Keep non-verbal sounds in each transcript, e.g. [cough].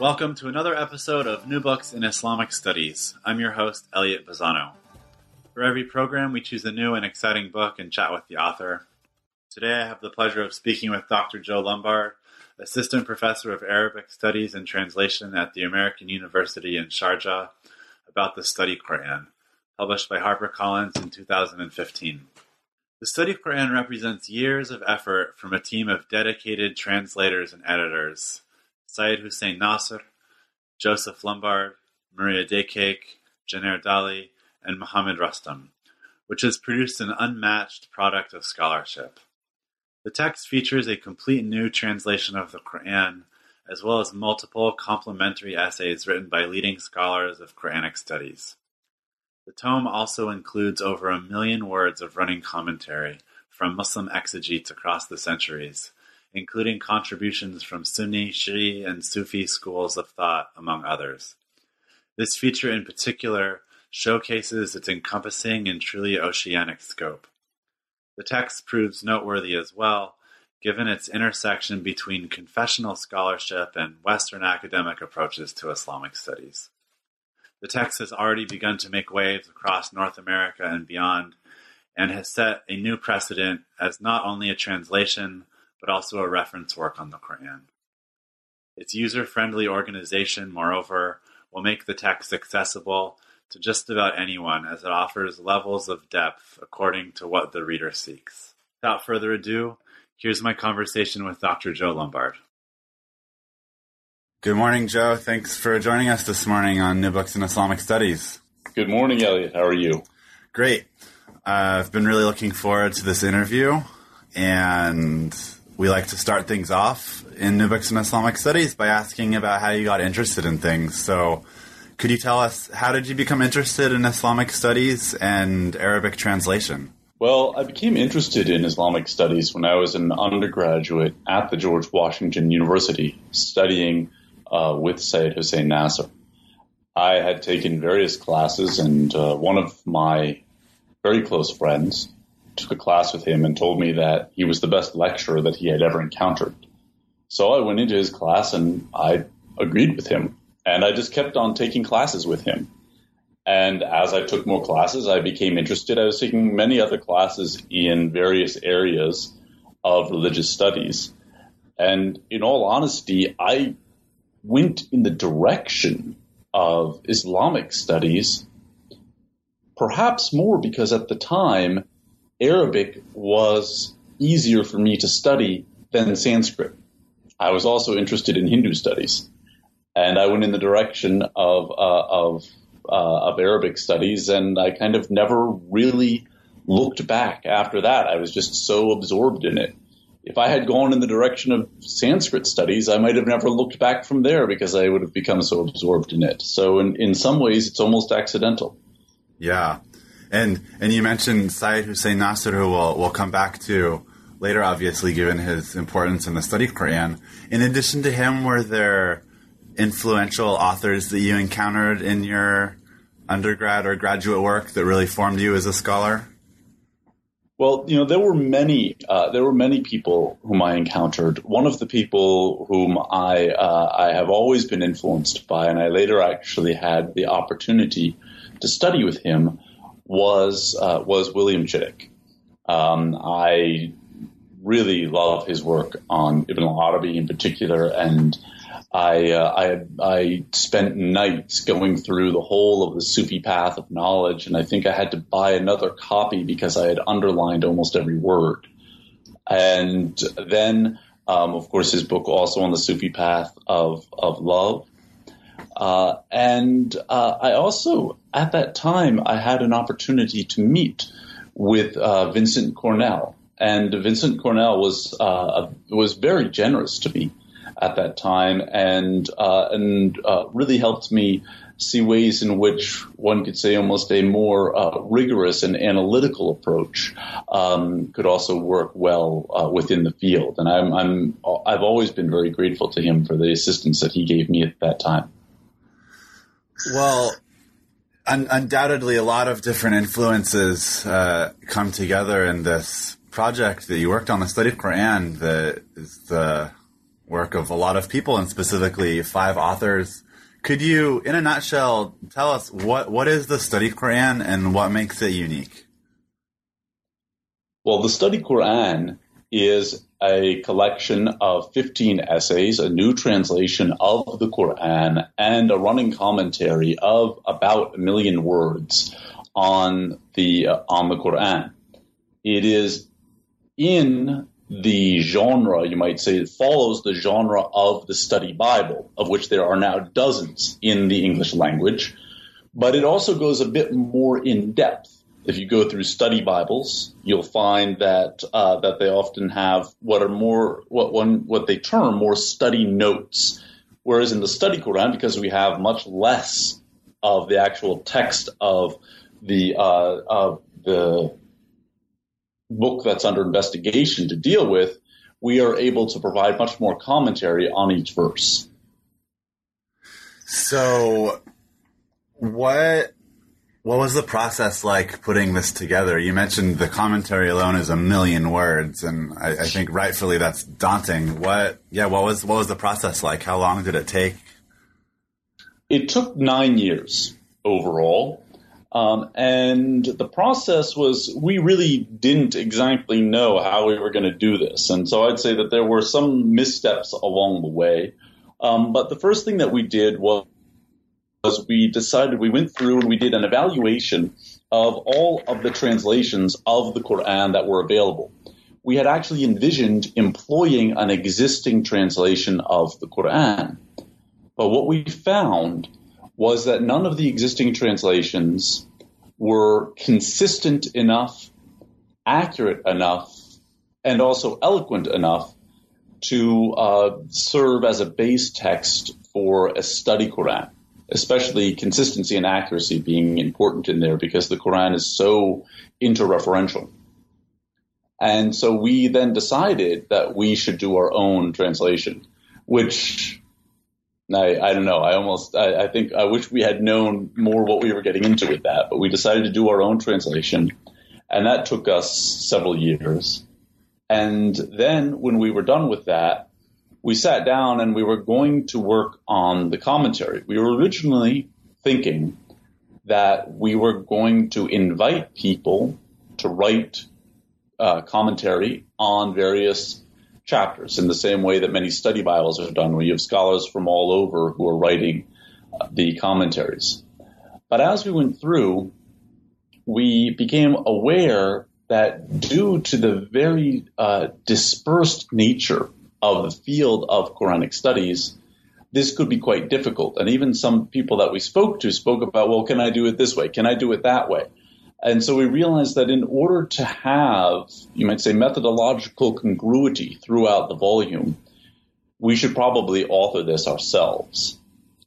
Welcome to another episode of New Books in Islamic Studies. I'm your host, Elliot Bazzano. For every program, we choose a new and exciting book and chat with the author. Today, I have the pleasure of speaking with Dr. Joe Lumbard, Assistant Professor of Arabic Studies and Translation at the American University in Sharjah, about the Study Quran, published by HarperCollins in 2015. The Study Quran represents years of effort from a team of dedicated translators and editors Seyyed Hossein Nasr, Joseph Lumbard, Maria Dakake, Caner Dagli, and Mohammed Rustom, which has produced an unmatched product of scholarship. The text features a complete new translation of the Quran, as well as multiple complementary essays written by leading scholars of Quranic studies. The tome also includes over a million words of running commentary from Muslim exegetes across the centuries, including contributions from Sunni, Shi'i, and Sufi schools of thought, among others. This feature in particular showcases its encompassing and truly oceanic scope. The text proves noteworthy as well, given its intersection between confessional scholarship and Western academic approaches to Islamic studies. The text has already begun to make waves across North America and beyond, and has set a new precedent as not only a translation, but also a reference work on the Quran. Its user-friendly organization, moreover, will make the text accessible to just about anyone as it offers levels of depth according to what the reader seeks. Without further ado, here's my conversation with Dr. Joe Lumbard. Good morning, Joe. Thanks for joining us this morning on New Books in Islamic Studies. Good morning, Elliot. How are you? Great. Uh, I've been really looking forward to this interview, and we like to start things off in New Books in Islamic Studies by asking about how you got interested in things. So, could you tell us how did you become interested in Islamic studies and Arabic translation? Well, I became interested in Islamic studies when I was an undergraduate at the George Washington University studying uh, with Seyyed Hossein Nasr. I had taken various classes, and uh, one of my very close friends took a class with him and told me that he was the best lecturer that he had ever encountered. So I went into his class and I agreed with him. And I just kept on taking classes with him. And as I took more classes, I became interested. I was taking many other classes in various areas of religious studies. And in all honesty, I went in the direction of Islamic studies, perhaps more because at the time Arabic was easier for me to study than Sanskrit. I was also interested in Hindu studies, and I went in the direction of uh, of uh, of Arabic studies, and I kind of never really looked back after that. I was just so absorbed in it. If I had gone in the direction of Sanskrit studies, I might have never looked back from there because I would have become so absorbed in it. So, in, in some ways, it's almost accidental. Yeah. And and you mentioned Seyyed Hossein Nasr, who we'll, we'll come back to later, obviously, given his importance in the study of Quran. In addition to him, were there influential authors that you encountered in your undergrad or graduate work that really formed you as a scholar? Well, you know, there were many. Uh, there were many people whom I encountered. One of the people whom I uh, I have always been influenced by, and I later actually had the opportunity to study with him, was uh, was William Chittick. Um, I really love his work on Ibn al-Arabi in particular, and I, uh, I, I spent nights going through the whole of the Sufi path of knowledge, and I think I had to buy another copy because I had underlined almost every word. And then, um, of course, his book also on the Sufi path of of love. Uh, and uh, I also, at that time, I had an opportunity to meet with uh, Vincent Cornell. And Vincent Cornell was uh, was very generous to me at that time, and uh, and uh, really helped me see ways in which one could say almost a more uh, rigorous and analytical approach um, could also work well uh, within the field. And I'm, I'm I've always been very grateful to him for the assistance that he gave me at that time. Well, un- undoubtedly, a lot of different influences uh, come together in this project that you worked on, the study of Quran, that is the work of a lot of people, and specifically five authors. Could you, in a nutshell, tell us what, what is the study Quran and what makes it unique? Well, the study Quran is a collection of 15 essays, a new translation of the Quran, and a running commentary of about a million words on the uh, on the Quran. It is in the genre, you might say, it follows the genre of the study Bible, of which there are now dozens in the English language, but it also goes a bit more in depth if you go through study Bibles, you'll find that uh, that they often have what are more what one what they term more study notes. Whereas in the study Quran, because we have much less of the actual text of the uh, of the book that's under investigation to deal with, we are able to provide much more commentary on each verse. So, what what was the process like putting this together? You mentioned the commentary alone is a million words, and I, I, think rightfully that's daunting. What, yeah, what was what was the process like? How long did it take? It took nine years overall, um, and the process was we really didn't exactly know how we were going to do this, and so I'd say that there were some missteps along the way. Um, but the first thing that we did was was we decided we went through and we did an evaluation of all of the translations of the Quran that were available. We had actually envisioned employing an existing translation of the Quran. But what we found was that none of the existing translations were consistent enough, accurate enough, and also eloquent enough to uh, serve as a base text for a study Quran especially consistency and accuracy being important in there because the Quran is so interreferential. And so we then decided that we should do our own translation, which I, I don't know. I almost, I, I, think, I wish we had known more what we were getting into with that, but we decided to do our own translation. And that took us several years. And then when we were done with that, we sat down and we were going to work on the commentary. We were originally thinking that we were going to invite people to write uh, commentary on various chapters in the same way that many study Bibles are done, where you have scholars from all over who are writing uh, the commentaries. But as we went through, we became aware that due to the very uh, dispersed nature of the field of Quranic studies, this could be quite difficult. And even some people that we spoke to spoke about, well, can I do it this way? Can I do it that way? And so we realized that in order to have, you might say, methodological congruity throughout the volume, we should probably author this ourselves.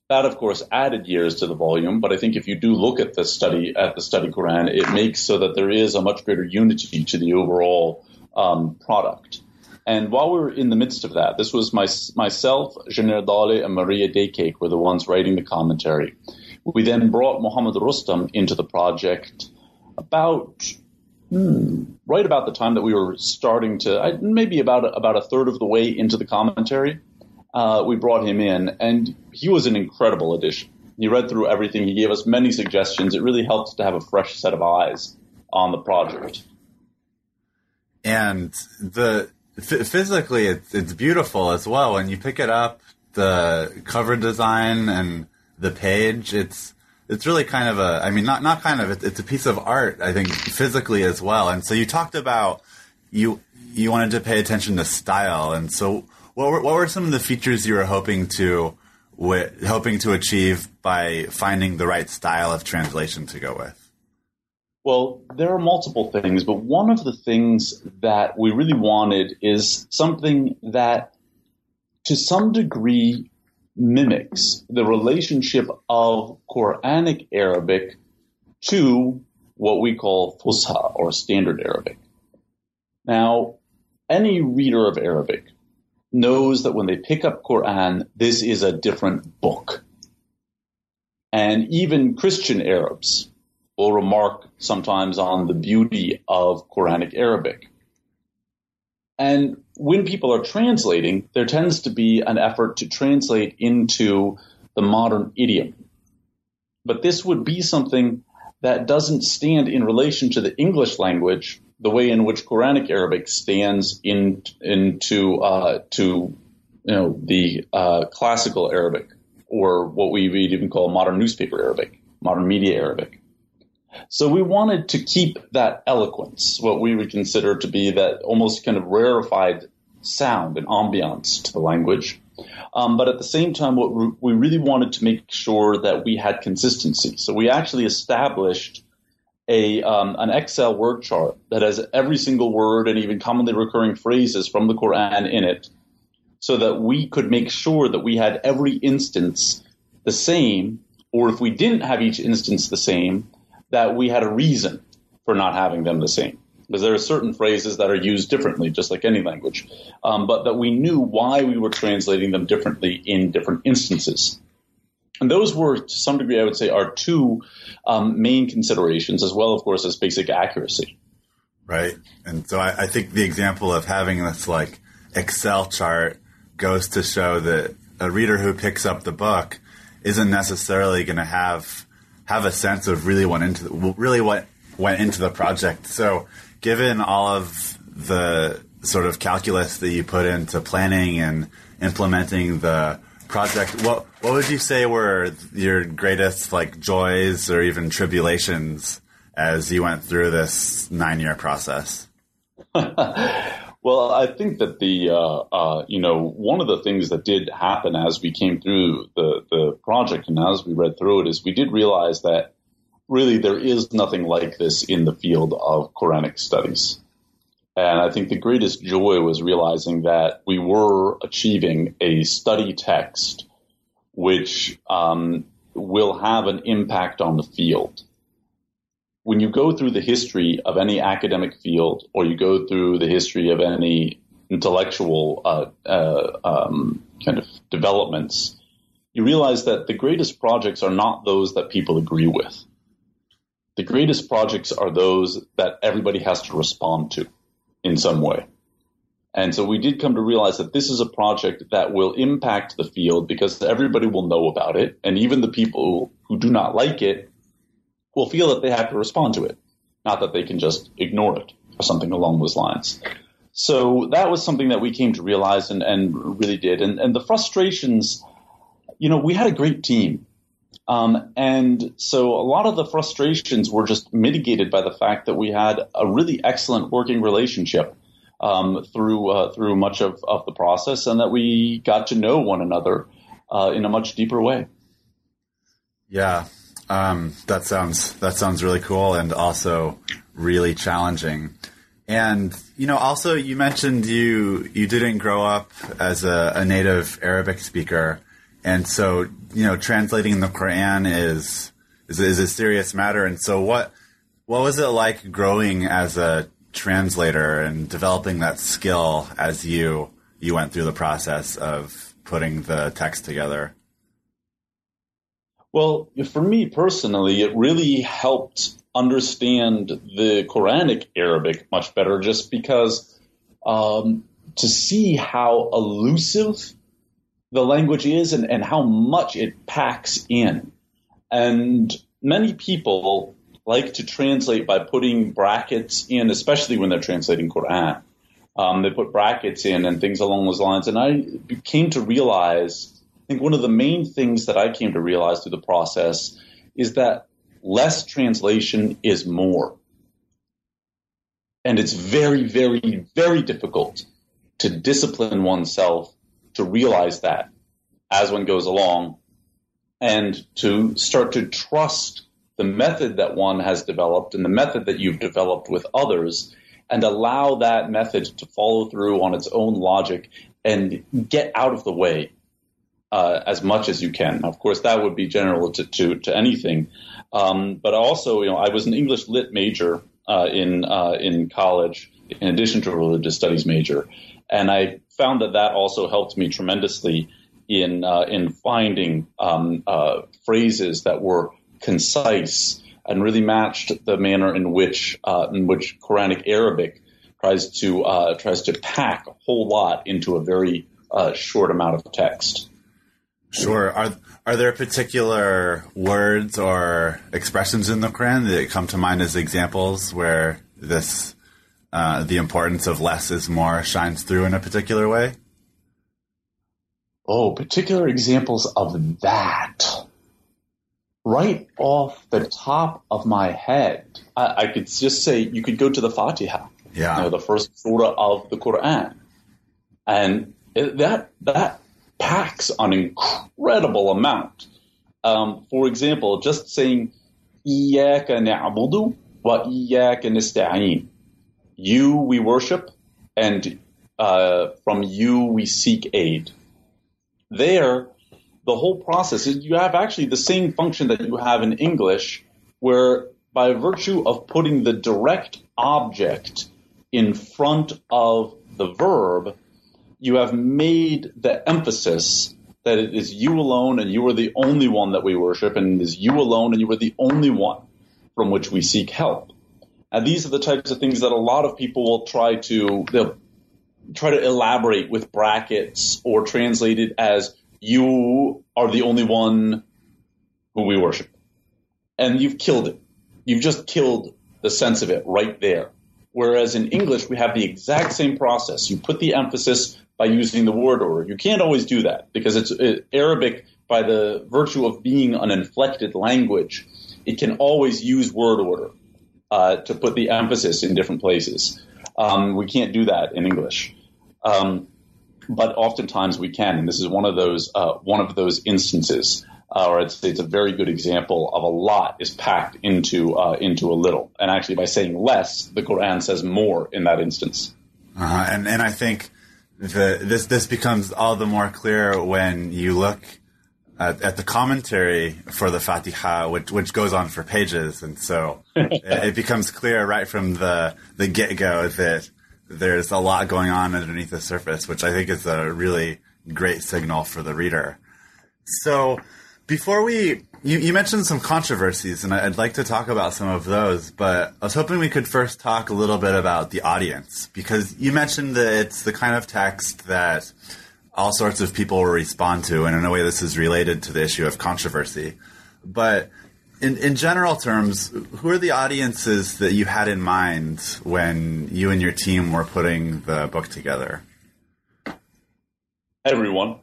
That, of course, added years to the volume, but I think if you do look at the study at the study Quran, it makes so that there is a much greater unity to the overall um, product. And while we were in the midst of that, this was my, myself, Dagli, and Maria Dakake were the ones writing the commentary. We then brought Muhammad Rustom into the project about hmm, right about the time that we were starting to, maybe about a, about a third of the way into the commentary. Uh, we brought him in, and he was an incredible addition. He read through everything. He gave us many suggestions. It really helped to have a fresh set of eyes on the project. And the physically, it's it's beautiful as well. When you pick it up, the cover design and the page, it's it's really kind of a. I mean, not not kind of. It's, a piece of art. I think physically as well. And so you talked about you you wanted to pay attention to style, and so what were what were some of the features you were hoping to hoping to achieve by finding the right style of translation to go with? Well, there are multiple things, but one of the things that we really wanted is something that, to some degree, mimics the relationship of Quranic Arabic to what we call Fusha or Standard Arabic. Now, any reader of Arabic knows that when they pick up Quran, this is a different book. And even Christian Arabs will remark sometimes on the beauty of Quranic Arabic. And when people are translating, there tends to be an effort to translate into the modern idiom. But this would be something that doesn't stand in relation to the English language the way in which Quranic Arabic stands in into uh, to you know the uh, classical Arabic or what we even call modern newspaper Arabic, modern media Arabic. So we wanted to keep that eloquence, what we would consider to be that almost kind of rarefied sound and ambiance to the language. Um, but at the same time, what we really wanted to make sure that we had consistency. So we actually established a um, an Excel word chart that has every single word and even commonly recurring phrases from the Quran in it, so that we could make sure that we had every instance the same, or if we didn't have each instance the same, that we had a reason for not having them the same. Because there are certain phrases that are used differently, just like any language, um, but that we knew why we were translating them differently in different instances. And those were, to some degree, I would say, our two um, main considerations, as well, of course, as basic accuracy. Right. And so I, I think the example of having this like Excel chart goes to show that a reader who picks up the book isn't necessarily going to have have a sense of really what into the, really what went into the project. So, given all of the sort of calculus that you put into planning and implementing the project, what what would you say were your greatest like joys or even tribulations as you went through this nine year process? [laughs] well, I think that the uh, uh, you know one of the things that did happen as we came through the the project and as we read through it is we did realize that really there is nothing like this in the field of Quranic studies. And I think the greatest joy was realizing that we were achieving a study text which um, will have an impact on the field. When you go through the history of any academic field or you go through the history of any intellectual uh, uh, um, kind of developments, you realize that the greatest projects are not those that people agree with. The greatest projects are those that everybody has to respond to in some way. And so we did come to realize that this is a project that will impact the field because everybody will know about it. And even the people who do not like it will feel that they have to respond to it, not that they can just ignore it or something along those lines. So that was something that we came to realize and, and really did. And, and the frustrations, you know, we had a great team. Um, and so a lot of the frustrations were just mitigated by the fact that we had a really excellent working relationship um, through uh, through much of, of the process, and that we got to know one another uh, in a much deeper way. Yeah, um, that sounds that sounds really cool, and also really challenging. And you know, also you mentioned you you didn't grow up as a, a native Arabic speaker. And so, you know, translating the Quran is, is is a serious matter. And so, what what was it like growing as a translator and developing that skill as you you went through the process of putting the text together? Well, for me personally, it really helped understand the Quranic Arabic much better, just because um, to see how elusive the language is and, and how much it packs in. And many people like to translate by putting brackets in, especially when they're translating Quran. Um, they put brackets in and things along those lines. And I came to realize, I think one of the main things that I came to realize through the process is that less translation is more. And it's very, very, very difficult to discipline oneself to realize that as one goes along and to start to trust the method that one has developed and the method that you've developed with others and allow that method to follow through on its own logic and get out of the way uh, as much as you can. Of course, that would be general to, to, to anything. Um, but also, you know, I was an English lit major uh, in uh, in college, in addition to a religious studies major, and I found that that also helped me tremendously in uh, in finding um, uh, phrases that were concise and really matched the manner in which uh, in which Quranic Arabic tries to tries to pack a whole lot into a very short amount of text. Sure. Are are there particular words or expressions in the Quran that come to mind as examples where this uh, the importance of less is more shines through in a particular way? Oh, particular examples of that. Right off the top of my head, I, I could just say you could go to the Fatiha, Yeah. you know, the first surah of the Quran, and that that packs an incredible amount. Um, for example, just saying "Iyaka na'budu wa iyaka nasta'in," you we worship, and uh, from you we seek aid there, the whole process is you have actually the same function that you have in English, where by virtue of putting the direct object in front of the verb, you have made the emphasis that it is you alone and you are the only one that we worship, and it is you alone and you are the only one from which we seek help. And these are the types of things that a lot of people will try to they'll try to elaborate with brackets or translate it as you are the only one who we worship. And you've killed it. You've just killed the sense of it right there. Whereas in English, we have the exact same process. You put the emphasis by using the word order. You can't always do that because it's it, Arabic, by the virtue of being an inflected language, it can always use word order uh, to put the emphasis in different places. Um, we can't do that in English, um, but oftentimes we can, and this is one of those uh, one of those instances. Uh, or I'd say it's a very good example of a lot is packed into uh, into a little, and actually by saying less, the Quran says more in that instance. Uh-huh. And and I think the, this this becomes all the more clear when you look at, at the commentary for the Fatiha, which which goes on for pages, and so [laughs] it, it becomes clear right from the the get go that there's a lot going on underneath the surface, which I think is a really great signal for the reader. So before we, you, you mentioned some controversies, and I'd like to talk about some of those, but I was hoping we could first talk a little bit about the audience, because you mentioned that it's the kind of text that all sorts of people will respond to, and in a way this is related to the issue of controversy. But in, in general terms, who are the audiences that you had in mind when you and your team were putting the book together? Everyone,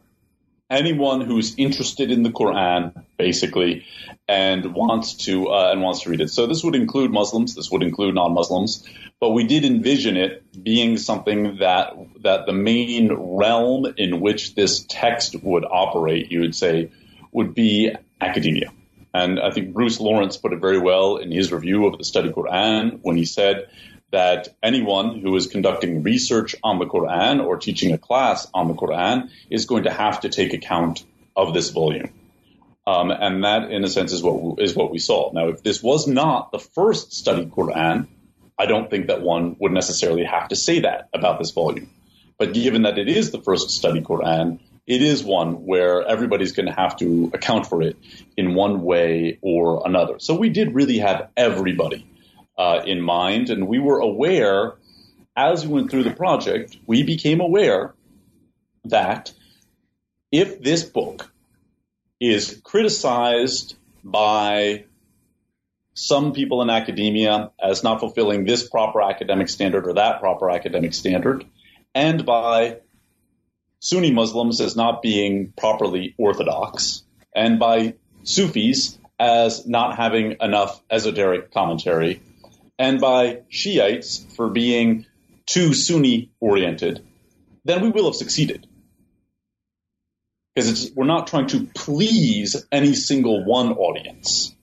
anyone who's interested in the Quran, basically, and wants to uh, and wants to read it. So this would include Muslims. This would include non-Muslims. But we did envision it being something that that the main realm in which this text would operate, you would say, would be academia. And I think Bruce Lawrence put it very well in his review of the study Quran when he said that anyone who is conducting research on the Quran or teaching a class on the Quran is going to have to take account of this volume. Um, and that, in a sense, is what is what we saw. Now, if this was not the first study Quran, I don't think that one would necessarily have to say that about this volume. But given that it is the first study Quran, it is one where everybody's going to have to account for it in one way or another. So we did really have everybody uh, in mind, and we were aware as we went through the project, we became aware that if this book is criticized by some people in academia as not fulfilling this proper academic standard or that proper academic standard, and by Sunni Muslims as not being properly orthodox, and by Sufis as not having enough esoteric commentary, and by Shiites for being too Sunni oriented, then we will have succeeded. Because we're not trying to please any single one audience.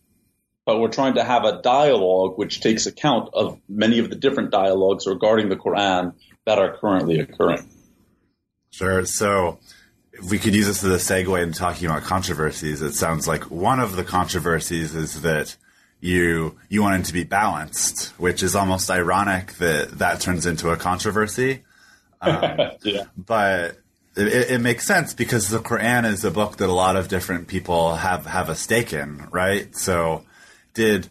but we're trying to have a dialogue which takes account of many of the different dialogues regarding the Quran that are currently occurring. Sure. So if we could use this as a segue in talking about controversies, it sounds like one of the controversies is that you you want it to be balanced, which is almost ironic that that turns into a controversy. [laughs] Um, yeah. But it, it, makes sense because the Quran is a book that a lot of different people have have a stake in, right? So, did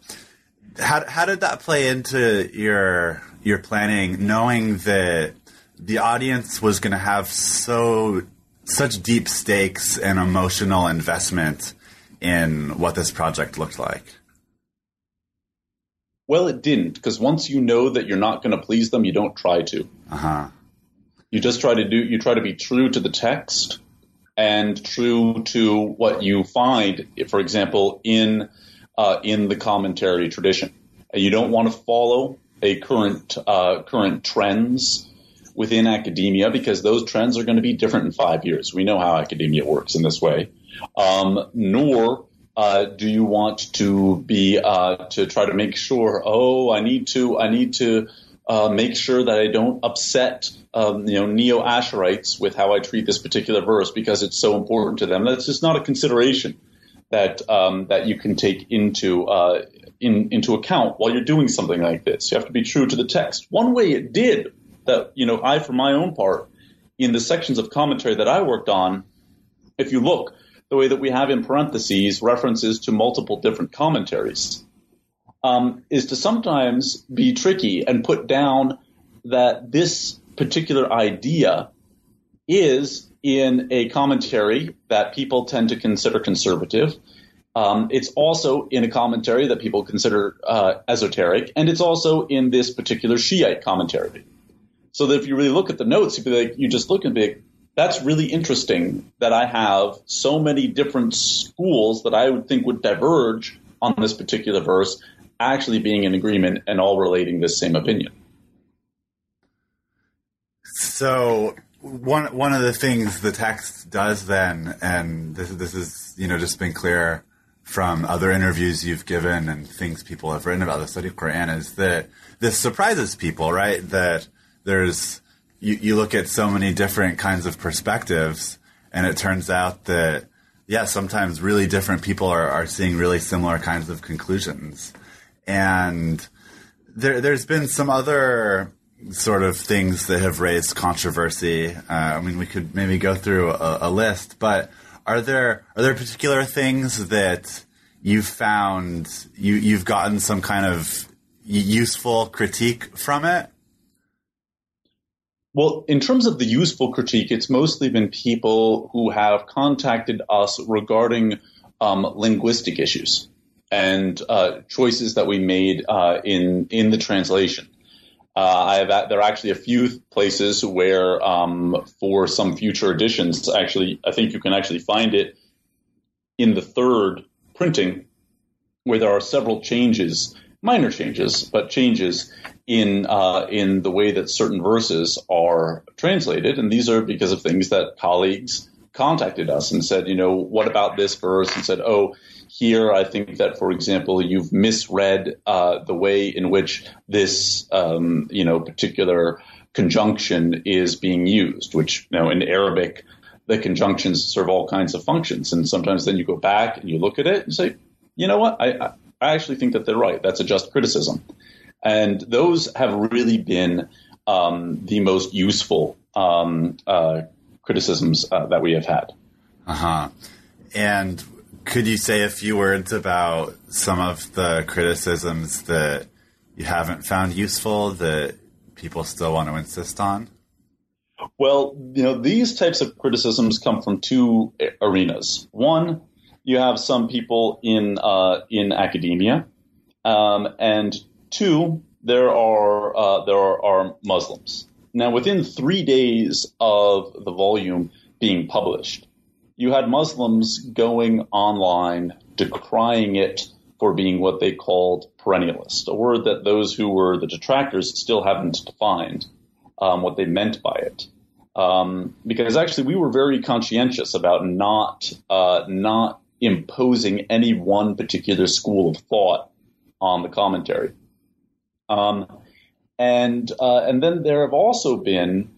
how how did that play into your your planning, knowing that the audience was going to have so such deep stakes and emotional investment in what this project looked like? Well, it didn't, because once you know that you're not going to please them, you don't try to. Uh-huh. You just try to do. You try to be true to the text and true to what you find, for example, in uh, in the commentary tradition. You don't want to follow a current uh, current trends within academia because those trends are going to be different in five years. We know how academia works in this way. Um, nor uh, do you want to be uh, to try to make sure? Oh, I need to I need to uh, make sure that I don't upset um, you know neo Asharites with how I treat this particular verse because it's so important to them. That's just not a consideration that um, that you can take into uh, in, into account while you're doing something like this. You have to be true to the text. One way it did that you know I, for my own part, in the sections of commentary that I worked on, if you look, the way that we have in parentheses references to multiple different commentaries, um, is to sometimes be tricky and put down that this particular idea is in a commentary that people tend to consider conservative. Um, it's also in a commentary that people consider uh, esoteric, and it's also in this particular Shiite commentary. So that if you really look at the notes, you'd be like, you just look and be like, that's really interesting that I have so many different schools that I would think would diverge on this particular verse actually being in agreement and all relating this same opinion. So one one of the things the text does then, and this this is you know just been clear from other interviews you've given and things people have written about the study of Quran is that this surprises people, right? That there's you, you look at so many different kinds of perspectives, and it turns out that yeah, sometimes really different people are, are seeing really similar kinds of conclusions, and there there's been some other sort of things that have raised controversy. Uh, I mean, we could maybe go through a, a list, but are there are there particular things that you've found you you've gotten some kind of useful critique from it? Well, in terms of the useful critique, it's mostly been people who have contacted us regarding um, linguistic issues and uh, choices that we made uh, in in the translation. Uh, I have there are actually a few places where, um, for some future editions, actually, I think you can actually find it in the third printing, where there are several changes, minor changes, but changes in uh, in the way that certain verses are translated, and these are because of things that colleagues contacted us and said, you know, what about this verse? And said, oh, here I think that, for example, you've misread uh, the way in which this, um, you know, particular conjunction is being used, which, you know, in Arabic, the conjunctions serve all kinds of functions, and sometimes then you go back and you look at it and say, you know what, I, I actually think that they're right. That's a just criticism. And those have really been um, the most useful um, uh, criticisms uh, that we have had. Uh huh. And could you say a few words about some of the criticisms that you haven't found useful that people still want to insist on? Well, you know, these types of criticisms come from two arenas. One, you have some people in uh, in academia, um, and Two, there are uh, there are, are Muslims. Now, within three days of the volume being published, you had Muslims going online decrying it for being what they called perennialist, a word that those who were the detractors still haven't defined um, what they meant by it. Um, because actually, we were very conscientious about not uh, not imposing any one particular school of thought on the commentary. Um, and uh, and then there have also been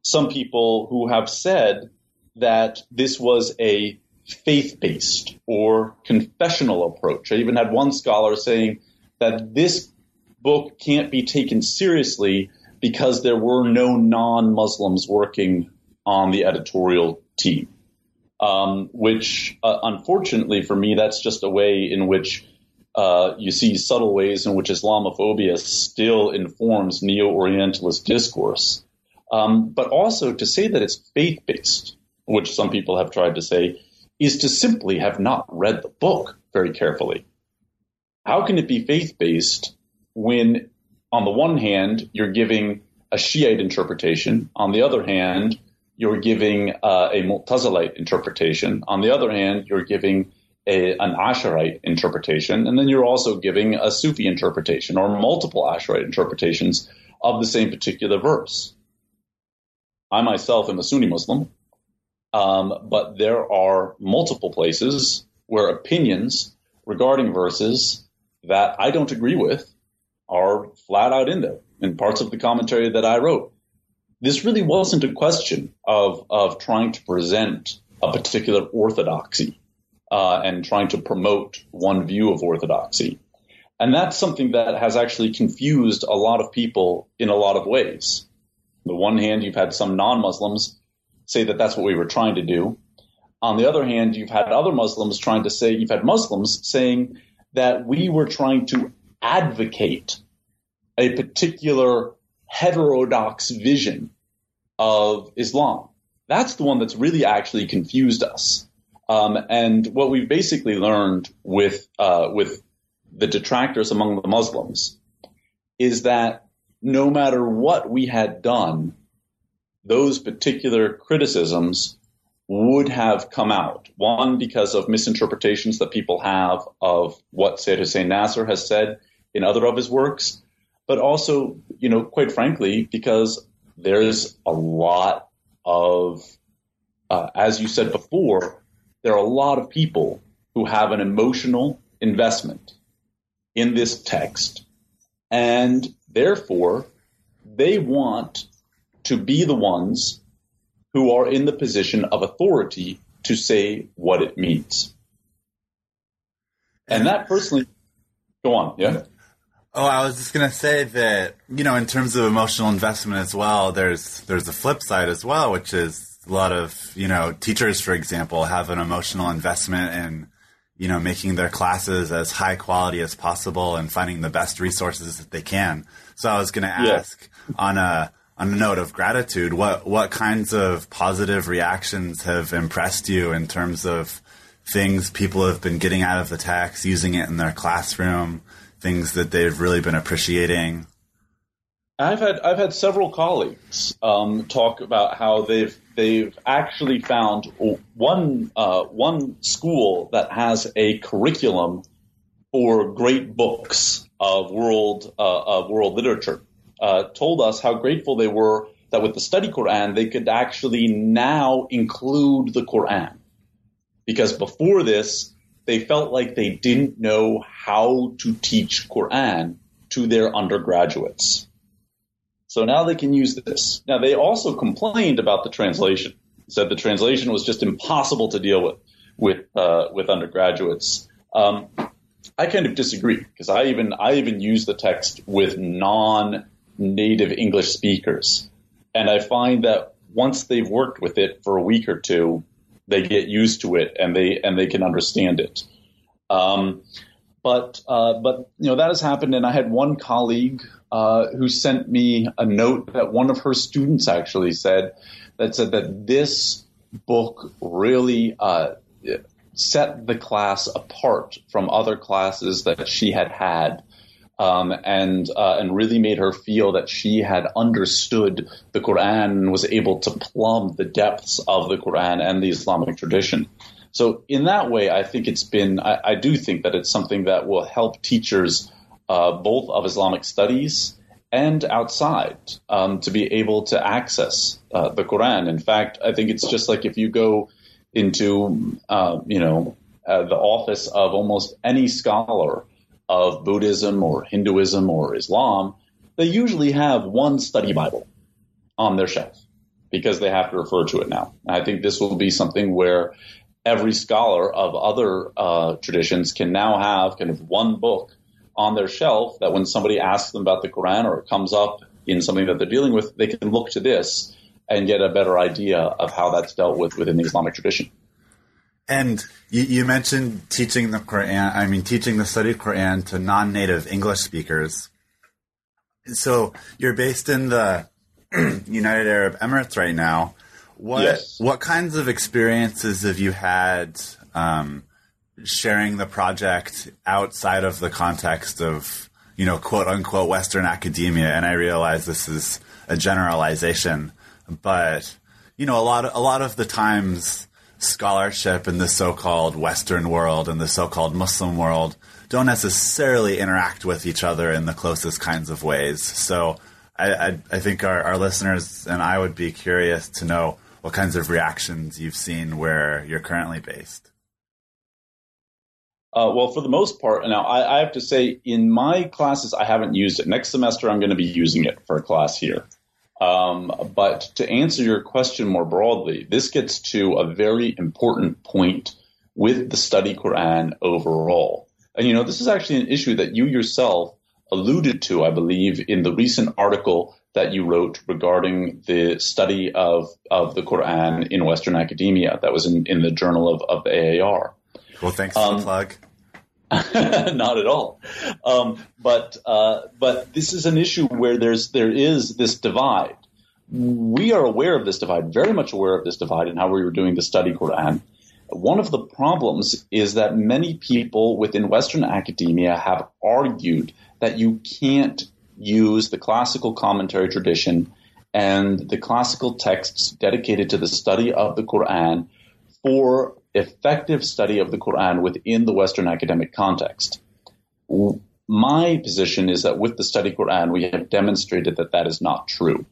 some people who have said that this was a faith-based or confessional approach. I even had one scholar saying that this book can't be taken seriously because there were no non-Muslims working on the editorial team. Um, which, uh, unfortunately for me, that's just a way in which uh, you see subtle ways in which Islamophobia still informs neo-Orientalist discourse. Um, but also to say that it's faith-based, which some people have tried to say, is to simply have not read the book very carefully. How can it be faith-based when, on the one hand, you're giving a Shiite interpretation, on the other hand, you're giving uh, a Mu'tazilite interpretation. On the other hand, you're giving a, an Asharite interpretation, and then you're also giving a Sufi interpretation or multiple Asharite interpretations of the same particular verse. I myself am a Sunni Muslim, um, but there are multiple places where opinions regarding verses that I don't agree with are flat out in there in parts of the commentary that I wrote this really wasn't a question of of trying to present a particular orthodoxy uh, and trying to promote one view of orthodoxy. And that's something that has actually confused a lot of people in a lot of ways. On the one hand, you've had some non-Muslims say that that's what we were trying to do. On the other hand, you've had other Muslims trying to say, you've had Muslims saying that we were trying to advocate a particular heterodox vision of Islam. That's the one that's really actually confused us. Um, and what we've basically learned with uh, with the detractors among the Muslims is that no matter what we had done, those particular criticisms would have come out. One, because of misinterpretations that people have of what Seyyed Hossein Nasr has said in other of his works, but also, you know, quite frankly, because there's a lot of, uh, as you said before, there are a lot of people who have an emotional investment in this text, and therefore they want to be the ones who are in the position of authority to say what it means. And that personally, go on, yeah. Oh, I was just gonna say that you know, in terms of emotional investment as well, there's there's a flip side as well, which is a lot of you know teachers, for example, have an emotional investment in you know making their classes as high quality as possible and finding the best resources that they can. So I was gonna ask yeah. on a on a note of gratitude, what what kinds of positive reactions have impressed you in terms of things people have been getting out of the text, using it in their classroom? things that they've really been appreciating? I've had I've had several colleagues um, talk about how they've they've actually found one uh, one school that has a curriculum for great books of world uh, of world literature. Uh, told us how grateful they were that with the study Quran they could actually now include the Quran because before this they felt like they didn't know how to teach Quran to their undergraduates. So now they can use this. Now they also complained about the translation. Said the translation was just impossible to deal with with uh, with undergraduates. Um, I kind of disagree because I even I even use the text with non-native English speakers, and I find that once they've worked with it for a week or two, they get used to it and they and they can understand it. Um, but uh, but you know that has happened, and I had one colleague uh, who sent me a note that one of her students actually said that said that this book really uh, set the class apart from other classes that she had had um, and uh, and really made her feel that she had understood the Quran and was able to plumb the depths of the Quran and the Islamic tradition. So in that way, I think it's been. I, I do think that it's something that will help teachers uh, both of Islamic studies and outside um, to be able to access uh, the Quran. In fact, I think it's just like if you go into uh, you know uh, the office of almost any scholar of Buddhism or Hinduism or Islam, they usually have one study Bible on their shelf because they have to refer to it now. And I think this will be something where every scholar of other uh, traditions can now have kind of one book on their shelf that when somebody asks them about the Quran or it comes up in something that they're dealing with, they can look to this and get a better idea of how that's dealt with within the Islamic tradition. And you, you, mentioned teaching the Quran, I mean, teaching the study of Quran to non native English speakers. So you're based in the [clears throat] United Arab Emirates right now. What, yes. what kinds of experiences have you had um, sharing the project outside of the context of, you know, quote unquote Western academia? And I realize this is a generalization, but, you know, a lot of, a lot of the times, scholarship in the so-called Western world and the so-called Muslim world don't necessarily interact with each other in the closest kinds of ways. So I, I, I think our, our listeners and I would be curious to know what kinds of reactions you've seen where you're currently based. Uh, well, for the most part, now I, I, have to say, in my classes, I haven't used it. Next semester, I'm going to be using it for a class here. Um, but to answer your question more broadly, this gets to a very important point with the study Quran overall. And you know, this is actually an issue that you yourself alluded to, I believe, in the recent article that you wrote regarding the study of, of the Quran in Western academia that was in, in the journal of, of the AAR. Well, thanks um, for the um, plug. [laughs] not at all. Um, but uh, but this is an issue where there's there is this divide. We are aware of this divide, very much aware of this divide, and how we were doing the study Quran. One of the problems is that many people within Western academia have argued that you can't use the classical commentary tradition and the classical texts dedicated to the study of the Quran for effective study of the Quran within the Western academic context. My position is that with the study Quran, we have demonstrated that that is not true.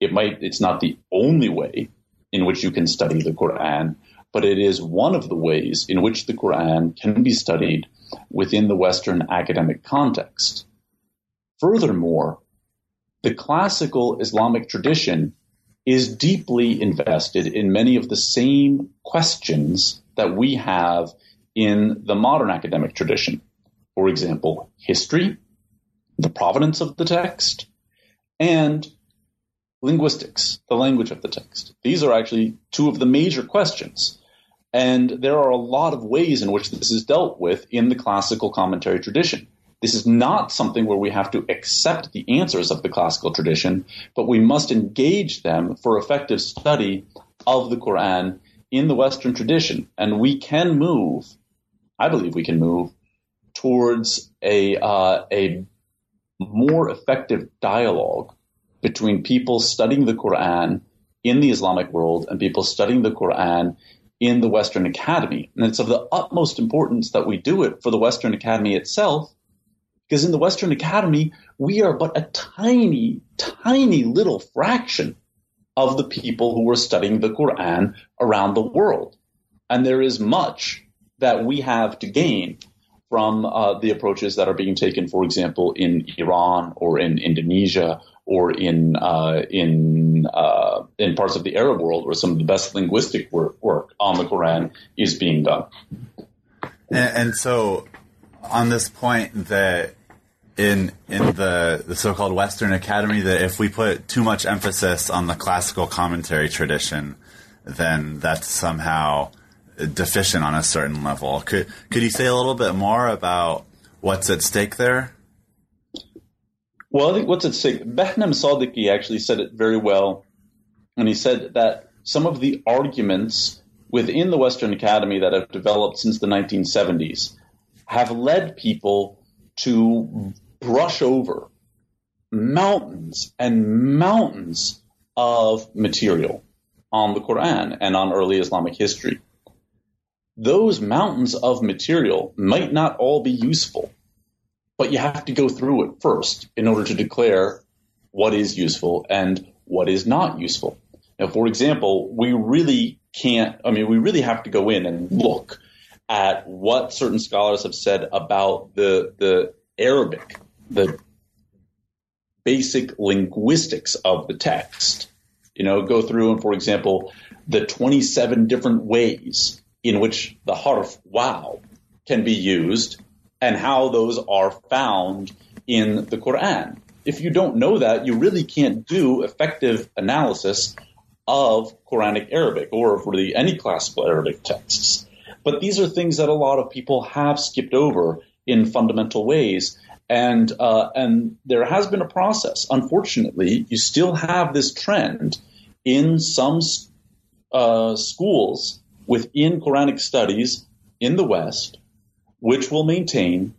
It might, it's not the only way in which you can study the Quran, but it is one of the ways in which the Quran can be studied within the Western academic context. Furthermore, the classical Islamic tradition is deeply invested in many of the same questions that we have in the modern academic tradition. For example, history, the provenance of the text, and linguistics, the language of the text. These are actually two of the major questions. And there are a lot of ways in which this is dealt with in the classical commentary tradition. This is not something where we have to accept the answers of the classical tradition, but we must engage them for effective study of the Quran in the Western tradition. And we can move, I believe we can move towards a, uh, a more effective dialogue between people studying the Quran in the Islamic world and people studying the Quran in the Western Academy. And it's of the utmost importance that we do it for the Western Academy itself because in the Western Academy, we are but a tiny, tiny little fraction of the people who are studying the Quran around the world. And there is much that we have to gain from uh, the approaches that are being taken, for example, in Iran or in Indonesia or in uh, in uh, in parts of the Arab world, where some of the best linguistic work, work on the Quran is being done. And, and so, on this point, that in in the the so-called Western Academy that if we put too much emphasis on the classical commentary tradition, then that's somehow deficient on a certain level. Could could you say a little bit more about what's at stake there? Well, I think what's at stake. Behnam Sadeghi actually said it very well, and he said that some of the arguments within the Western Academy that have developed since the 1970s have led people to brush over mountains and mountains of material on the Quran and on early Islamic history. Those mountains of material might not all be useful, but you have to go through it first in order to declare what is useful and what is not useful. Now, for example, we really can't, I mean, we really have to go in and look at what certain scholars have said about the the Arabic, the basic linguistics of the text. You know, go through and, for example, the 27 different ways in which the harf wow can be used and how those are found in the Quran. If you don't know that, you really can't do effective analysis of Quranic Arabic or of really any classical Arabic texts. But these are things that a lot of people have skipped over in fundamental ways. And uh, and there has been a process. Unfortunately, you still have this trend in some uh, schools within Quranic studies in the West, which will maintain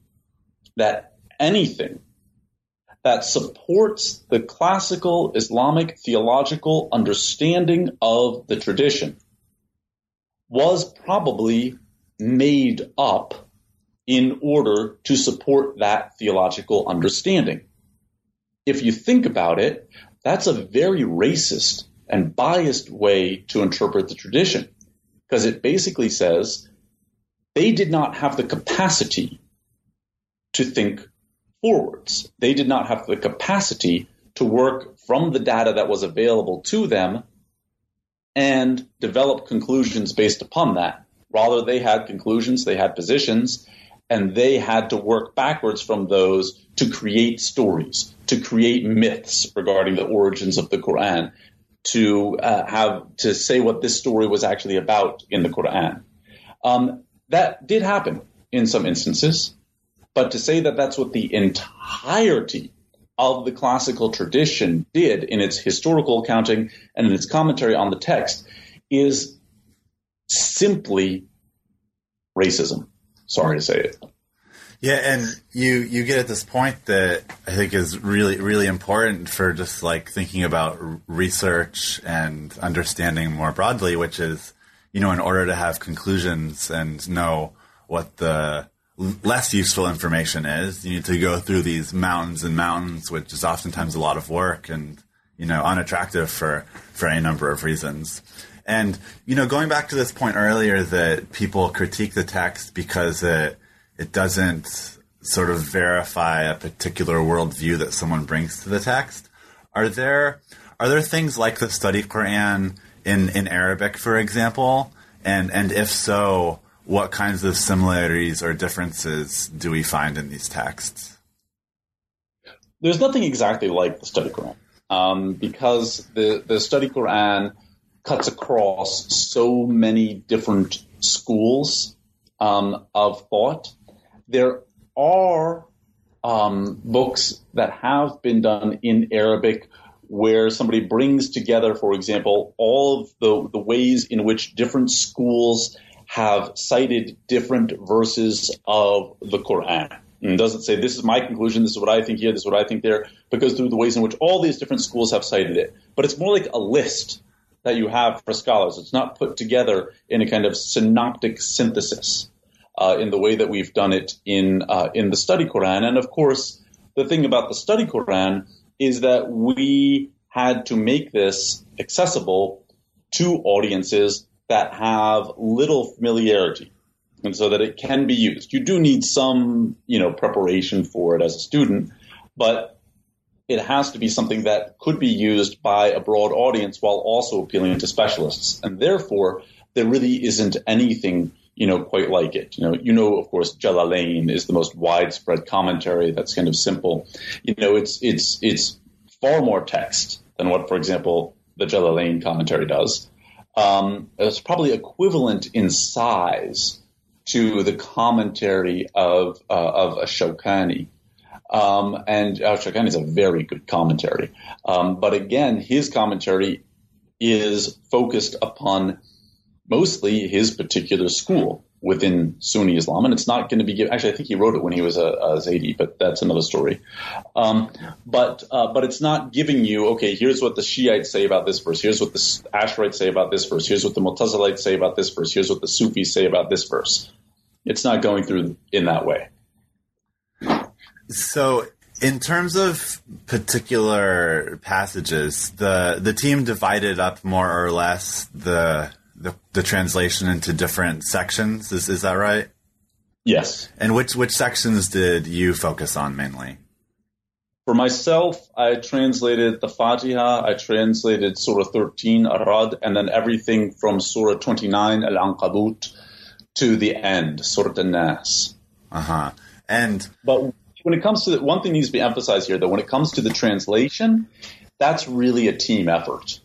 that anything that supports the classical Islamic theological understanding of the tradition was probably made up in order to support that theological understanding. If you think about it, that's a very racist and biased way to interpret the tradition because it basically says they did not have the capacity to think forwards. They did not have the capacity to work from the data that was available to them and develop conclusions based upon that. Rather, they had conclusions, they had positions, and they had to work backwards from those to create stories, to create myths regarding the origins of the Quran, to uh, have to say what this story was actually about in the Quran. Um, that did happen in some instances, but to say that that's what the entirety of the classical tradition did in its historical accounting and in its commentary on the text is simply racism. Sorry to say it. Yeah, and you you get at this point that I think is really really important for just like thinking about research and understanding more broadly, which is you know in order to have conclusions and know what the less useful information is, you need to go through these mountains and mountains, which is oftentimes a lot of work and you know unattractive for for any number of reasons. And you know, going back to this point earlier that people critique the text because it it doesn't sort of verify a particular worldview that someone brings to the text. Are there are there things like the study Quran in, in Arabic, for example? And and if so, what kinds of similarities or differences do we find in these texts? There's nothing exactly like the study Quran um, because the the study Quran cuts across so many different schools um, of thought there are um, books that have been done in Arabic where somebody brings together, for example, all of the, the ways in which different schools have cited different verses of the Quran. And doesn't say, this is my conclusion, this is what I think here, this is what I think there, goes through the ways in which all these different schools have cited it. But it's more like a list that you have for scholars. It's not put together in a kind of synoptic synthesis uh, in the way that we've done it in uh, in the study Quran. And of course, the thing about the study Quran is that we had to make this accessible to audiences that have little familiarity and so that it can be used. You do need some, you know, preparation for it as a student, but it has to be something that could be used by a broad audience while also appealing to specialists. And therefore, there really isn't anything you know, quite like it. You know, you know, of course, Jalalain is the most widespread commentary that's kind of simple. You know, it's it's it's far more text than what, for example, the Jalalain commentary does. Um, it's probably equivalent in size to the commentary of uh, of Shawkani. Um, and Shawkani is a very good commentary. Um, but again, his commentary is focused upon mostly his particular school within Sunni Islam, and it's not going to be given. Actually, I think he wrote it when he was a, a Zaydi, but that's another story. Um, but uh, but it's not giving you okay. Here's what the Shiites say about this verse. Here's what the Asharites say about this verse. Here's what the Mu'tazilites say about this verse. Here's what the Sufis say about this verse. It's not going through in that way. So, in terms of particular passages, the the team divided up more or less the the, the translation into different sections. Is is that right? Yes. And which which sections did you focus on mainly? For myself, I translated the Fatiha, I translated Surah 13, Ar-Rad, and then everything from Surah 29, Al-Ankabut, to the end, Surah An-Nas. Uh-huh. And But when it comes to the, one thing needs to be emphasized here, though, when it comes to the translation, that's really a team effort.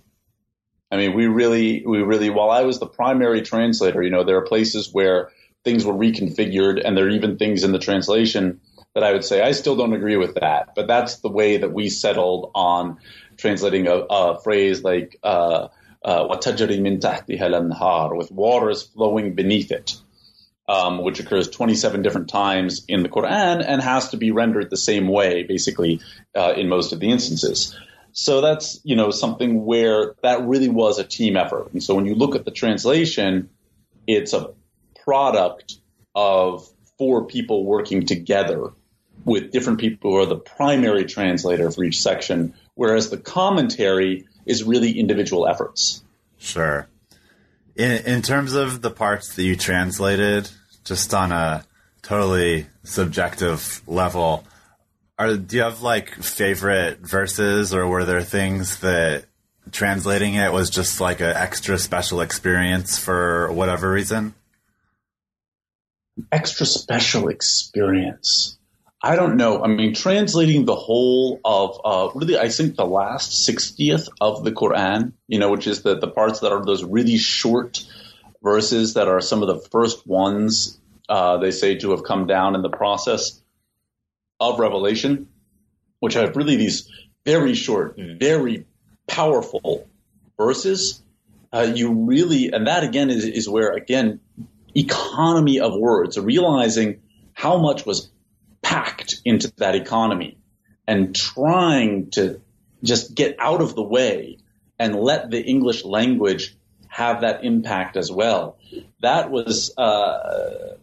I mean, we really, we really, while I was the primary translator, you know, there are places where things were reconfigured and there are even things in the translation that I would say, I still don't agree with that. But that's the way that we settled on translating a, a phrase like, uh, uh, with waters flowing beneath it, um, which occurs 27 different times in the Quran and has to be rendered the same way, basically, uh, in most of the instances. So that's you know something where that really was a team effort. And so when you look at the translation, it's a product of four people working together with different people who are the primary translator for each section, whereas the commentary is really individual efforts. Sure. In in terms of the parts that you translated, just on a totally subjective level, are do you have like favorite verses, or were there things that translating it was just like an extra special experience for whatever reason? Extra special experience. I don't know. I mean, translating the whole of uh, really, I think the last 60th of the Quran, you know, which is the, the parts that are those really short verses that are some of the first ones uh, they say to have come down in the process of revelation, which have really these very short, very powerful verses. Uh, you really, and that again is, is where, again, economy of words, realizing how much was packed into that economy and trying to just get out of the way and let the English language have that impact as well. That was uh,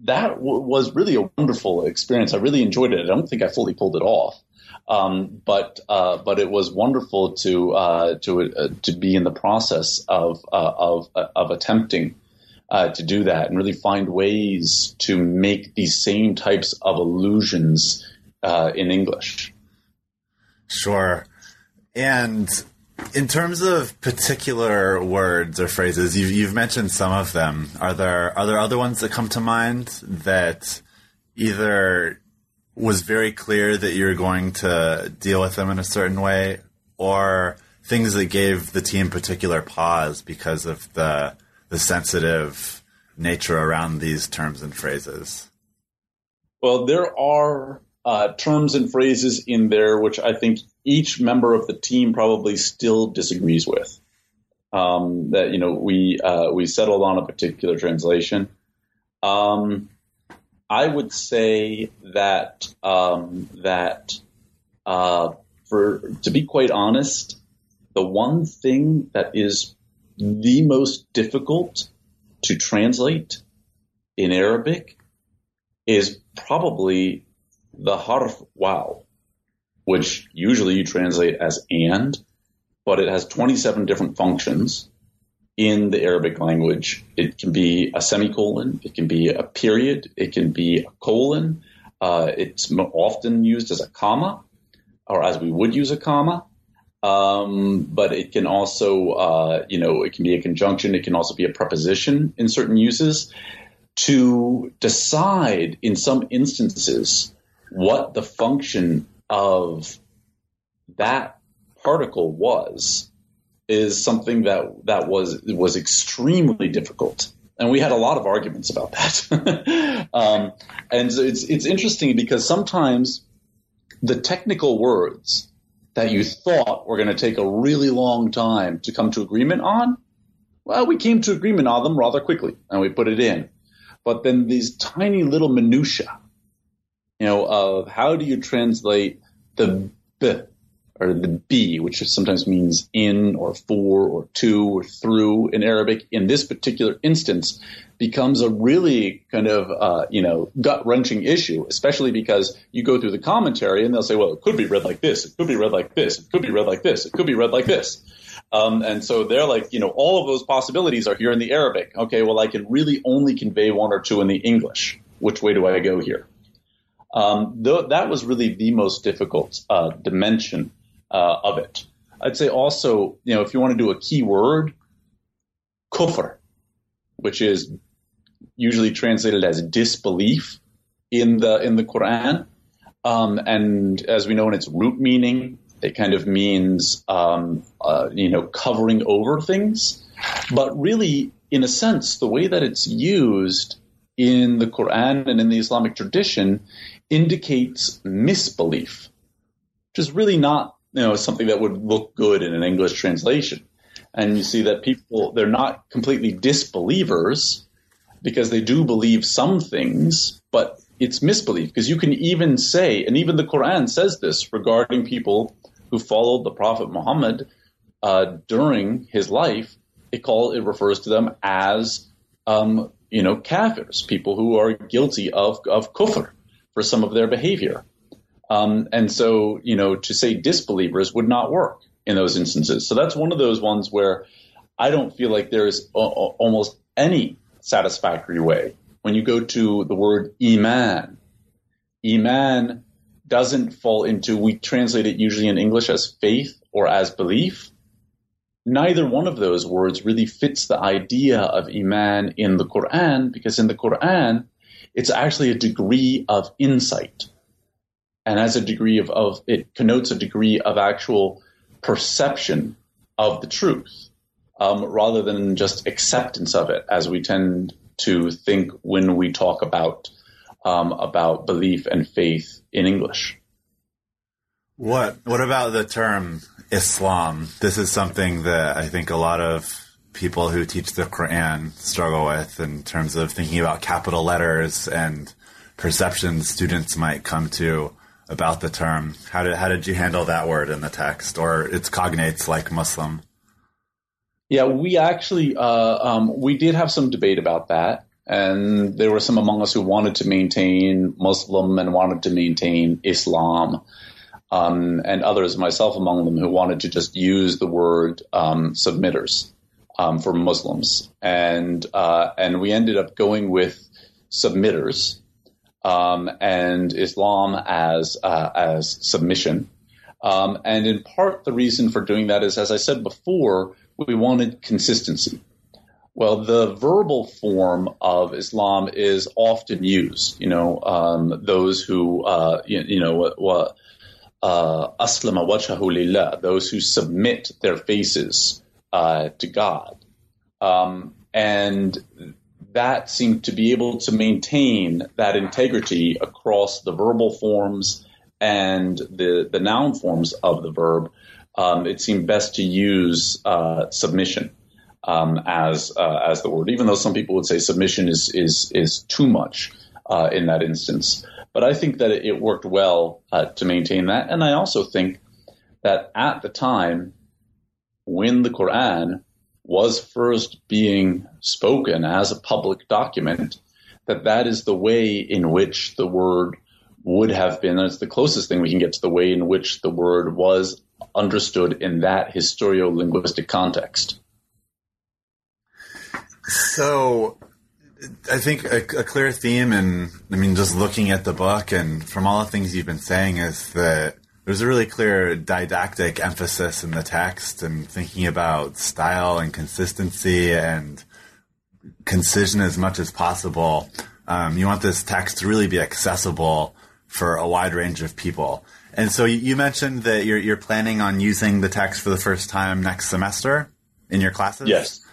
that w- was really a wonderful experience. I really enjoyed it. I don't think I fully pulled it off, um, but uh, but it was wonderful to uh, to uh, to be in the process of uh, of of attempting uh, to do that and really find ways to make these same types of illusions uh, in English. Sure. And in terms of particular words or phrases, you've, you've mentioned some of them. Are there are there other ones that come to mind that either was very clear that you're going to deal with them in a certain way, or things that gave the team particular pause because of the the sensitive nature around these terms and phrases? Well, there are uh, terms and phrases in there which I think each member of the team probably still disagrees with. Um, that you know we uh, we settled on a particular translation. Um, I would say that um, that uh, for to be quite honest, the one thing that is the most difficult to translate in Arabic is probably the harf wow, which usually you translate as and, but it has 27 different functions in the Arabic language. It can be a semicolon, it can be a period, it can be a colon. Uh, it's often used as a comma, or as we would use a comma. Um, but it can also, uh, you know, it can be a conjunction. It can also be a preposition in certain uses. To decide in some instances what the function of that particle was is something that that was was extremely difficult, and we had a lot of arguments about that. [laughs] um, and it's it's interesting because sometimes the technical words that you thought were going to take a really long time to come to agreement on, well, we came to agreement on them rather quickly, and we put it in. But then these tiny little minutia, you know, of how do you translate the b or the b, which sometimes means in or for or to or through in Arabic, in this particular instance, becomes a really kind of uh, you know gut wrenching issue, especially because you go through the commentary and they'll say, well, it could be read like this, it could be read like this, it could be read like this, it could be read like this. Um, and so they're like, you know, all of those possibilities are here in the Arabic. Okay, well, I can really only convey one or two in the English. Which way do I go here? Um, th- that was really the most difficult uh, dimension uh, of it. I'd say also, you know, if you want to do a key word, kufr, which is usually translated as disbelief in the in the Quran, um, and as we know in its root meaning, it kind of means um, uh, you know covering over things. But really, in a sense, the way that it's used in the Quran and in the Islamic tradition indicates misbelief, which is really not you know something that would look good in an English translation. And you see that people they're not completely disbelievers because they do believe some things, but it's misbelief because you can even say, and even the Quran says this regarding people who followed the Prophet Muhammad uh, during his life. It call it refers to them as um, you know kafirs, people who are guilty of of kufr for some of their behavior. Um, and so you know to say disbelievers would not work in those instances. So that's one of those ones where I don't feel like there is almost any satisfactory way when you go to the word iman. Iman doesn't fall into, we translate it usually in English as faith or as belief. Neither one of those words really fits the idea of Iman in the Quran because in the Quran, it's actually a degree of insight. And as a degree of, of it connotes a degree of actual perception of the truth um, rather than just acceptance of it as we tend to think when we talk about um, about belief and faith in English. What What about the term Islam? This is something that I think a lot of people who teach the Quran struggle with in terms of thinking about capital letters and perceptions students might come to about the term. How did How did you handle that word in the text, or its cognates like Muslim? Yeah, we actually uh, um, we did have some debate about that, and there were some among us who wanted to maintain Muslim and wanted to maintain Islam, um, and others, myself among them, who wanted to just use the word um, submitters um, for Muslims, and uh, and we ended up going with submitters um, and Islam as uh, as submission. Um, and in part, the reason for doing that is, as I said before, we wanted consistency. Well, the verbal form of Islam is often used. You know, um, those who, uh, you, you, know, uh, aslama wajhahu lillah, those who submit their faces uh, to God. Um, and that seemed to be able to maintain that integrity across the verbal forms and the, the noun forms of the verb um, it seemed best to use uh, submission um, as uh, as the word, even though some people would say submission is is is too much uh, in that instance. But I think that it worked well uh, to maintain that, and I also think that at the time when the Quran was first being spoken as a public document, that that is the way in which the word would have been. It's the closest thing we can get to the way in which the word was understood in that historio-linguistic context. So, I think a, a, clear theme, and I mean, just looking at the book and from all the things you've been saying, is that there's a really clear didactic emphasis in the text and thinking about style and consistency and concision as much as possible. Um, you want this text to really be accessible for a wide range of people. And so you mentioned that you're you're planning on using the text for the first time next semester in your classes. Yes.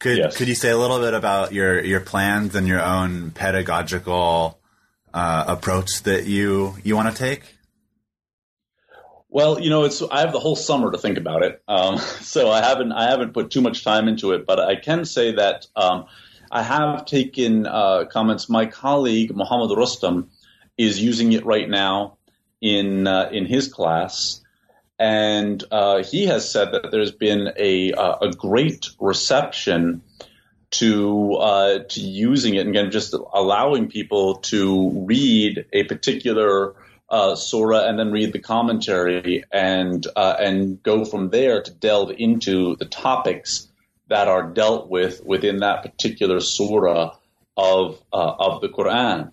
Could yes. could you say a little bit about your your plans and your own pedagogical uh, approach that you you want to take? Well, you know, it's I have the whole summer to think about it, um, [laughs] so I haven't I haven't put too much time into it. But I can say that um, I have taken uh, comments. My colleague Muhammad Rustom is using it right now in uh, in his class, and uh, he has said that there's been a uh, a great reception to uh, to using it and again just allowing people to read a particular uh, surah and then read the commentary and uh, and go from there to delve into the topics that are dealt with within that particular surah of uh, of the Quran.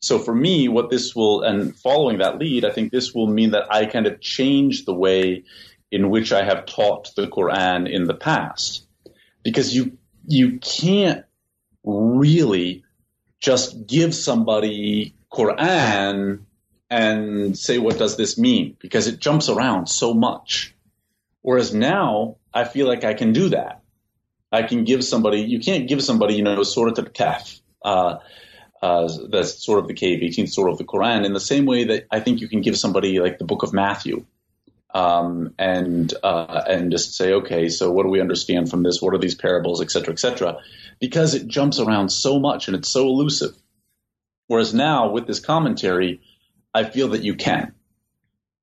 So for me, what this will and following that lead, I think this will mean that I kind of change the way in which I have taught the Quran in the past, because you you can't really just give somebody Quran and say, what does this mean? Because it jumps around so much. Whereas now I feel like I can do that. I can give somebody, you can't give somebody, you know, Surah Al-Kahf, uh, uh, that's sort of the cave, 18th surah of the Quran, in the same way that I think you can give somebody like the book of Matthew, um, and uh, and just say, okay, so what do we understand from this? What are these parables, et cetera, et cetera? Because it jumps around so much and it's so elusive. Whereas now with this commentary, I feel that you can.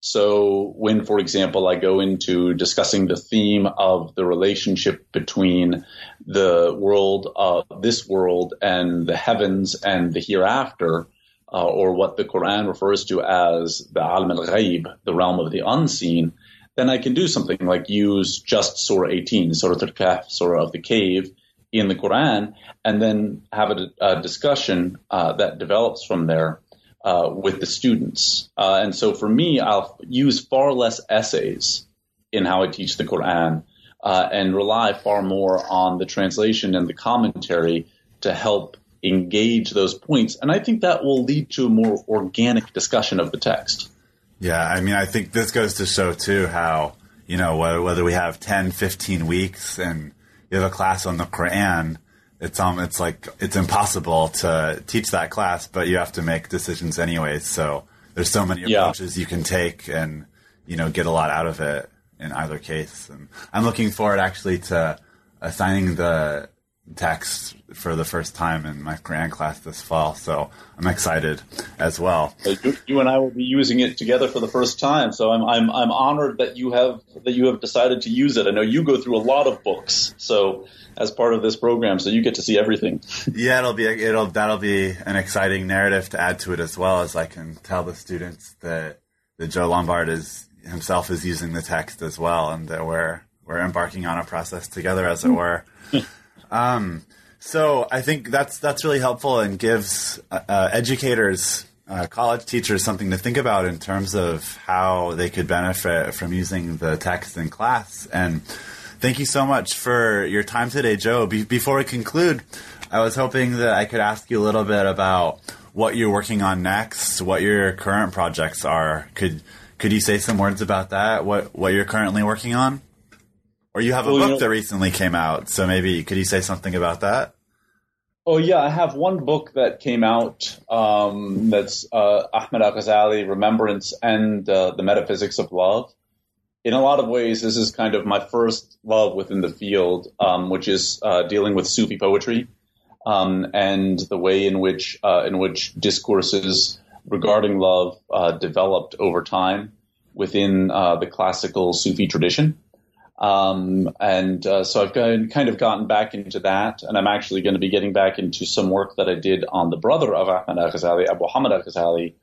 So when, for example, I go into discussing the theme of the relationship between the world, uh, this world, and the heavens and the hereafter, uh, or what the Quran refers to as the alam al-ghaib, the realm of the unseen, then I can do something like use just Surah 18, Surah Al-Kahf, Surah of the Cave, in the Quran, and then have a, a discussion uh, that develops from there uh, with the students. Uh, and so for me, I'll use far less essays in how I teach the Quran uh, and rely far more on the translation and the commentary to help engage those points. And I think that will lead to a more organic discussion of the text. Yeah, I mean, I think this goes to show too how, you know, whether, whether we have 10, 15 weeks and you have a class on the Quran, it's um it's like it's impossible to teach that class, but you have to make decisions anyways. So there's so many approaches yeah. you can take, and you know get a lot out of it in either case. And I'm looking forward actually to assigning the text for the first time in my Quran class this fall. So I'm excited as well. You and I will be using it together for the first time. So I'm, I'm, I'm honored that you have, that you have decided to use it. I know you go through a lot of books. So as part of this program, so you get to see everything. [laughs] Yeah, it'll be it'll that'll be an exciting narrative to add to it as well as I can tell the students that that Joe Lumbard is himself is using the text as well, and that we're we're embarking on a process together, as it hmm. were. [laughs] um, so I think that's that's really helpful and gives uh, uh, educators, uh, college teachers, something to think about in terms of how they could benefit from using the text in class and Thank you so much for your time today, Joe. Be- before we conclude, I was hoping that I could ask you a little bit about what you're working on next, what your current projects are. Could could you say some words about that? What what you're currently working on? Or you have a well, book you know, that recently came out, so maybe could you say something about that? Oh yeah, I have one book that came out um, that's uh, Ahmed Al Ghazali, Remembrance and uh, the Metaphysics of Love in a lot of ways, this is kind of my first love within the field, um, which is uh, dealing with Sufi poetry um, and the way in which uh, in which discourses regarding love uh, developed over time within uh, the classical Sufi tradition. Um, and uh, so I've kind of gotten back into that, and I'm actually going to be getting back into some work that I did on the brother of Ahmad al-Ghazali, Abu Hamid al-Ghazali,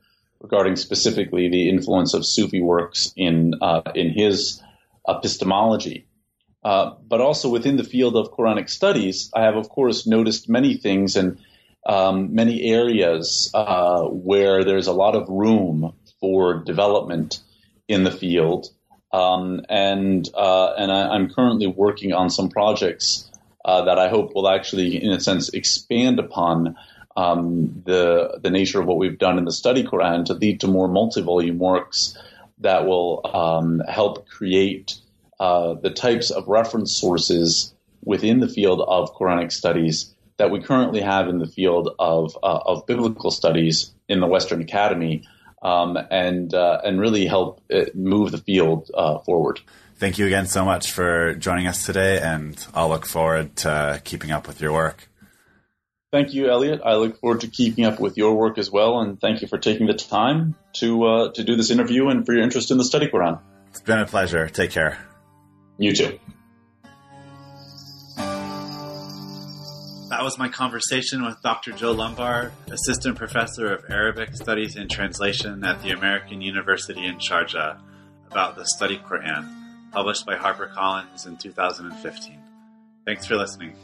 regarding specifically the influence of Sufi works in uh, in his epistemology. Uh, but also within the field of Quranic studies, I have, of course, noticed many things and um, many areas uh, where there's a lot of room for development in the field. Um, and uh, and I, am currently working on some projects uh, that I hope will actually, in a sense, expand upon um, the the nature of what we've done in the study Quran to lead to more multi-volume works that will um, help create uh, the types of reference sources within the field of Quranic studies that we currently have in the field of uh, of biblical studies in the Western Academy, um, and uh, and really help move the field uh, forward. Thank you again so much for joining us today, and I'll look forward to keeping up with your work. Thank you, Elliot. I look forward to keeping up with your work as well, and thank you for taking the time to uh, to do this interview and for your interest in the study Quran. It's been a pleasure. Take care. You too. That was my conversation with Dr. Joe Lumbard, Assistant Professor of Arabic Studies and Translation at the American University in Sharjah, about the Study Quran, published by HarperCollins in 2015. Thanks for listening.